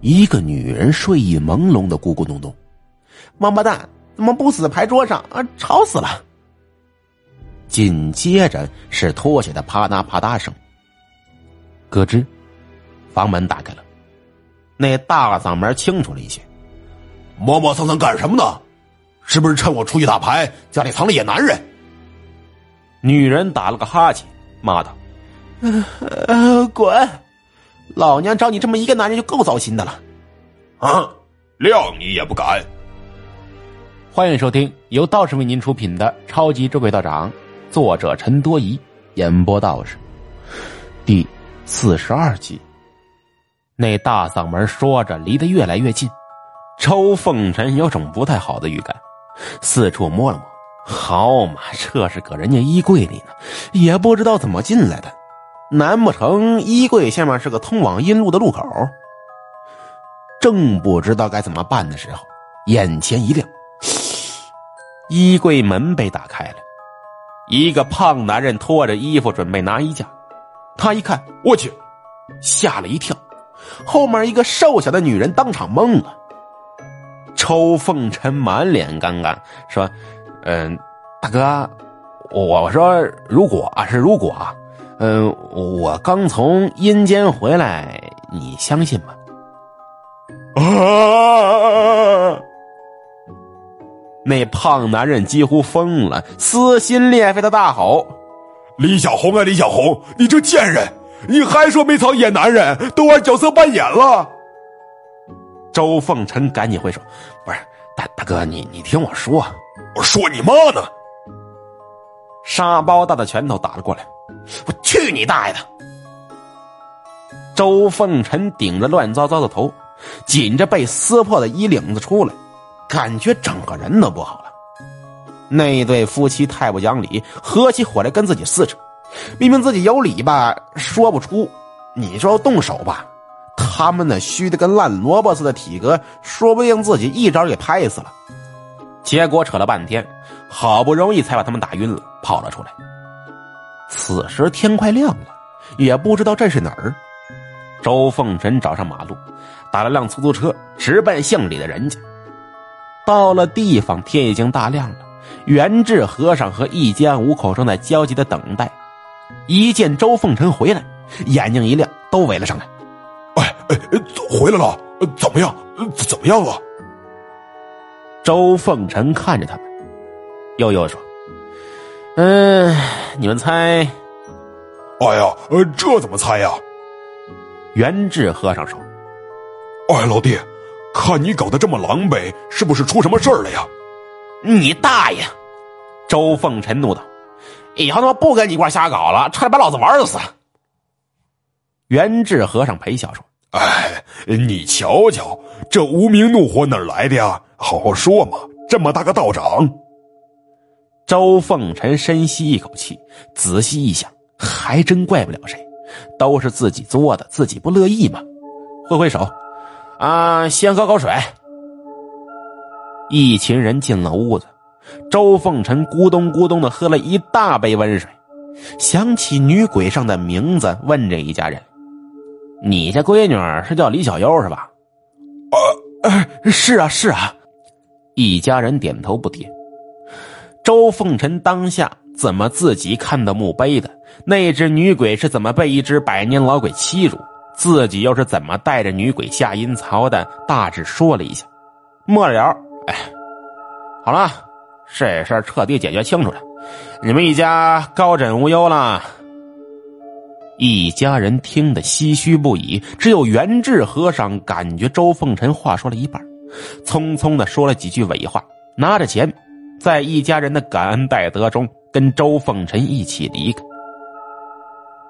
一个女人睡意朦胧的咕咕咚咚。王八蛋，怎么不死牌桌上啊？吵死了！紧接着是拖鞋的啪嗒啪嗒声。咯吱，房门打开了，那大嗓门清楚了一些。磨磨蹭蹭干什么呢？是不是趁我出去打牌，家里藏了野男人？女人打了个哈欠，骂道：“呃，滚！老娘找你这么一个男人就够糟心的了。”啊，谅你也不敢。欢迎收听由道士为您出品的《超级捉鬼道长》，作者陈多疑，演播道士，第四十二集。那大嗓门说着，离得越来越近。周凤臣有种不太好的预感，四处摸了摸，好嘛，这是搁人家衣柜里呢，也不知道怎么进来的。难不成衣柜下面是个通往阴路的路口？正不知道该怎么办的时候，眼前一亮，衣柜门被打开了，一个胖男人拖着衣服准备拿衣架，他一看，我去，吓了一跳，后面一个瘦小的女人当场懵了。周凤臣满脸尴尬，说：“嗯，大哥，我说如果啊是如果啊，嗯，我刚从阴间回来，你相信吗？”啊！那胖男人几乎疯了，撕心裂肺的大吼：“李小红啊，李小红，你这贱人，你还说没藏野男人，都玩角色扮演了！”周凤臣赶紧挥手：“不是大大哥，你你听我说，我说你妈呢！”沙包大的拳头打了过来，我去你大爷的！周凤臣顶着乱糟糟的头，紧着被撕破的衣领子出来，感觉整个人都不好了。那对夫妻太不讲理，合起伙来跟自己撕扯，明明自己有理吧，说不出。你说动手吧。他们那虚的跟烂萝卜似的体格，说不定自己一招给拍死了。结果扯了半天，好不容易才把他们打晕了，跑了出来。此时天快亮了，也不知道这是哪儿。周凤臣找上马路，打了辆出租车，直奔姓李的人家。到了地方，天已经大亮了。元志和尚和一家五口正在焦急的等待，一见周凤臣回来，眼睛一亮，都围了上来。哎哎，回来了，怎么样？怎么样了？周凤臣看着他们，悠悠说：“嗯，你们猜？”“哎呀，呃，这怎么猜呀？”元志和尚说：“哎，老弟，看你搞得这么狼狈，是不是出什么事儿了呀？”“你大爷！”周凤臣怒道：“以后他妈不跟你一块瞎搞了，差点把老子玩死！”元志和尚陪笑说。哎，你瞧瞧，这无名怒火哪儿来的呀？好好说嘛！这么大个道长，周凤臣深吸一口气，仔细一想，还真怪不了谁，都是自己作的，自己不乐意嘛。挥挥手，啊，先喝口水。一群人进了屋子，周凤臣咕咚咕咚的喝了一大杯温水，想起女鬼上的名字，问这一家人。你家闺女是叫李小优是吧？呃，是啊，是啊。一家人点头不迭。周凤臣当下怎么自己看到墓碑的？那只女鬼是怎么被一只百年老鬼欺辱？自己又是怎么带着女鬼下阴曹的？大致说了一下。末了，哎，好了，这事儿彻底解决清楚了，你们一家高枕无忧了。一家人听得唏嘘不已，只有元志和尚感觉周凤臣话说了一半，匆匆的说了几句尾话，拿着钱，在一家人的感恩戴德中，跟周凤臣一起离开。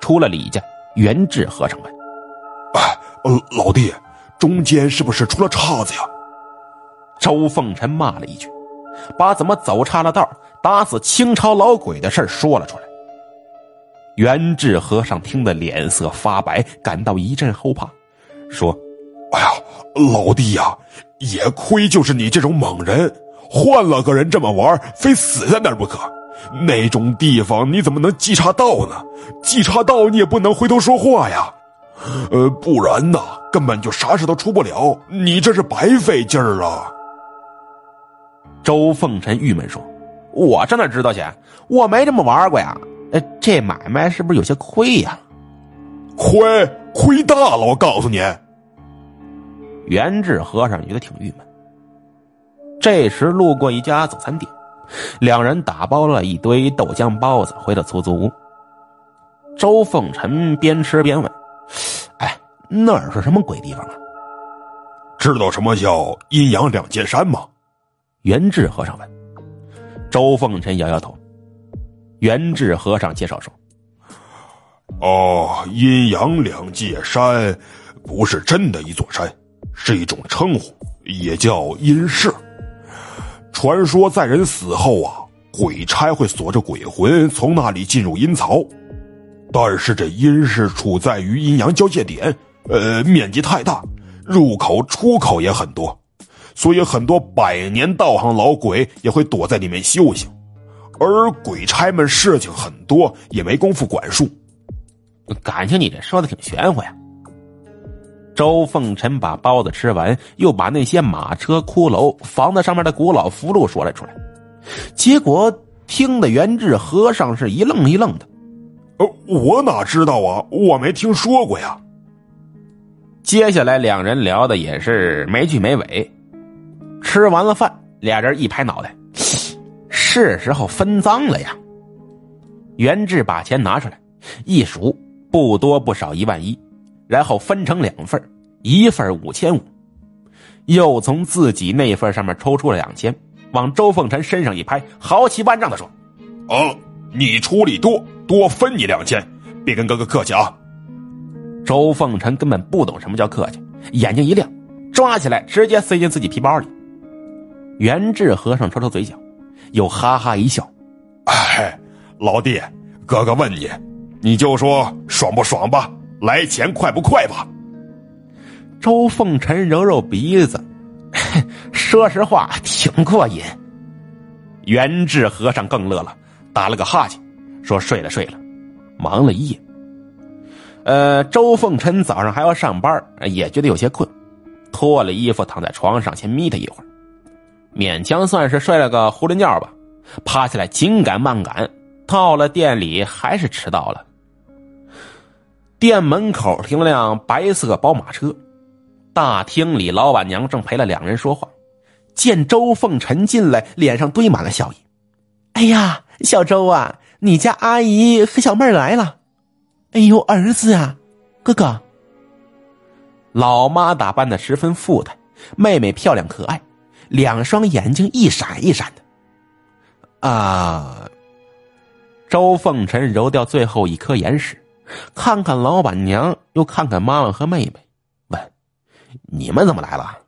出了李家，元志和尚问：“哎，老弟，中间是不是出了岔子呀？”周凤臣骂了一句，把怎么走岔了道、打死清朝老鬼的事说了出来。元智和尚听得脸色发白，感到一阵后怕，说：“哎呀，老弟呀，也亏就是你这种猛人，换了个人这么玩，非死在那儿不可。那种地方你怎么能稽查到呢？稽查到你也不能回头说话呀。”呃，不然呢，根本就啥事都出不了。你这是白费劲儿啊！周凤臣郁闷说：“我这哪知道去？我没这么玩过呀。呃，这买卖是不是有些亏呀？亏亏大了！我告诉你。”元志和尚觉得挺郁闷。这时路过一家早餐店，两人打包了一堆豆浆包子回到出租屋。周凤臣边吃边问：“哎，那儿是什么鬼地方啊？知道什么叫阴阳两界山吗？”元志和尚问。周凤臣摇摇头。元志和尚介绍说：“哦，阴阳两界山不是真的一座山，是一种称呼，也叫阴室。传说在人死后啊，鬼差会锁着鬼魂从那里进入阴曹。”但是这阴室处在于阴阳交界点，呃，面积太大，入口出口也很多，所以很多百年道行老鬼也会躲在里面修行，而鬼差们事情很多，也没工夫管束。感情你这说的挺玄乎呀。周凤臣把包子吃完，又把那些马车、骷髅、房子上面的古老符箓说了出来，结果听得元志和尚是一愣一愣的。呃，我哪知道啊，我没听说过呀。接下来两人聊的也是没句没尾。吃完了饭，俩人一拍脑袋，是时候分赃了呀。袁志把钱拿出来，一数，不多不少一万一，然后分成两份，一份五千五，又从自己那份上面抽出了两千，往周凤臣身上一拍，豪气万丈的说：“哦。”你出力多，多分你两千，别跟哥哥客气啊！周凤臣根本不懂什么叫客气，眼睛一亮，抓起来直接塞进自己皮包里。袁志和尚抽抽嘴角，又哈哈一笑：“哎，老弟，哥哥问你，你就说爽不爽吧，来钱快不快吧？”周凤臣揉揉鼻子，说实话挺过瘾。元志和尚更乐了。打了个哈欠，说：“睡了睡了，忙了一夜。”呃，周凤臣早上还要上班，也觉得有些困，脱了衣服躺在床上先眯他一会儿，勉强算是睡了个囫囵觉吧。爬起来紧赶慢赶，到了店里还是迟到了。店门口停了辆白色宝马车，大厅里老板娘正陪了两人说话，见周凤臣进来，脸上堆满了笑意。哎呀！小周啊，你家阿姨和小妹来了。哎呦，儿子啊，哥哥。老妈打扮的十分富态，妹妹漂亮可爱，两双眼睛一闪一闪的。啊！周凤臣揉掉最后一颗眼屎，看看老板娘，又看看妈妈和妹妹，问：“你们怎么来了？”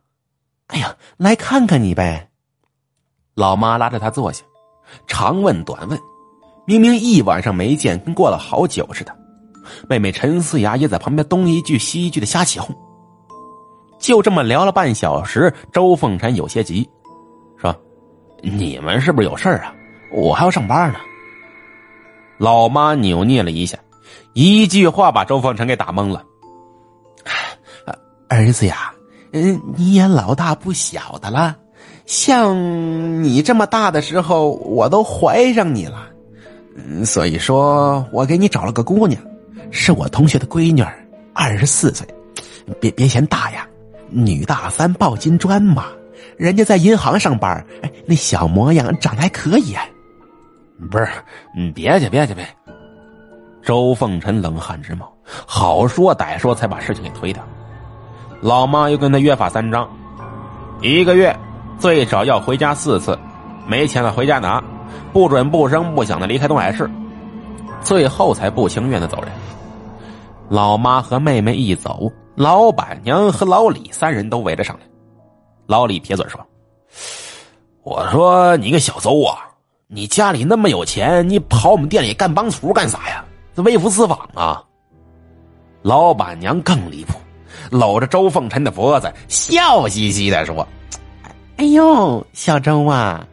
哎呀，来看看你呗。老妈拉着他坐下。长问短问，明明一晚上没见，跟过了好久似的。妹妹陈思雅也在旁边东一句西一句的瞎起哄。就这么聊了半小时，周凤臣有些急，说：“你们是不是有事啊？我还要上班呢。”老妈扭捏了一下，一句话把周凤臣给打懵了：“儿子呀，嗯，你也老大不小的了。”像你这么大的时候，我都怀上你了，所以说我给你找了个姑娘，是我同学的闺女，二十四岁，别别嫌大呀，女大三抱金砖嘛，人家在银行上班，哎，那小模样长得还可以。不是，你别去，别去，别。周凤臣冷汗直冒，好说歹说才把事情给推掉。老妈又跟他约法三章，一个月。最少要回家四次，没钱了回家拿，不准不声不响的离开东海市，最后才不情愿的走人。老妈和妹妹一走，老板娘和老李三人都围了上来。老李撇嘴说：“我说你个小邹啊，你家里那么有钱，你跑我们店里干帮厨干啥呀？这微服私访啊！”老板娘更离谱，搂着周凤臣的脖子，笑嘻嘻的说。哎呦，小周啊，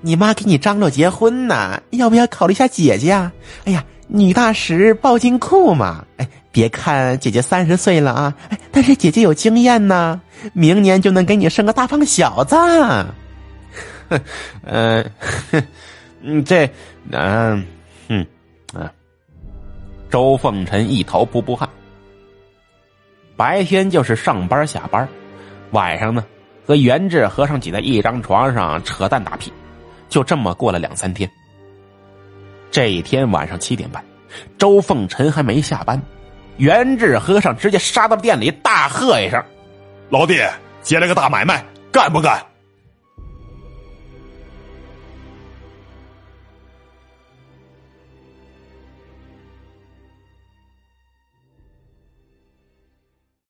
你妈给你张罗结婚呢，要不要考虑一下姐姐啊？哎呀，女大十抱金库嘛，哎，别看姐姐三十岁了啊，但是姐姐有经验呢，明年就能给你生个大胖小子。哼，嗯，嗯，这，嗯，哼，啊，周凤臣一头扑扑汗。白天就是上班下班，晚上呢和元志和尚挤在一张床上扯淡打屁，就这么过了两三天。这一天晚上七点半，周凤臣还没下班，元志和尚直接杀到店里，大喝一声：“老弟，接了个大买卖，干不干？”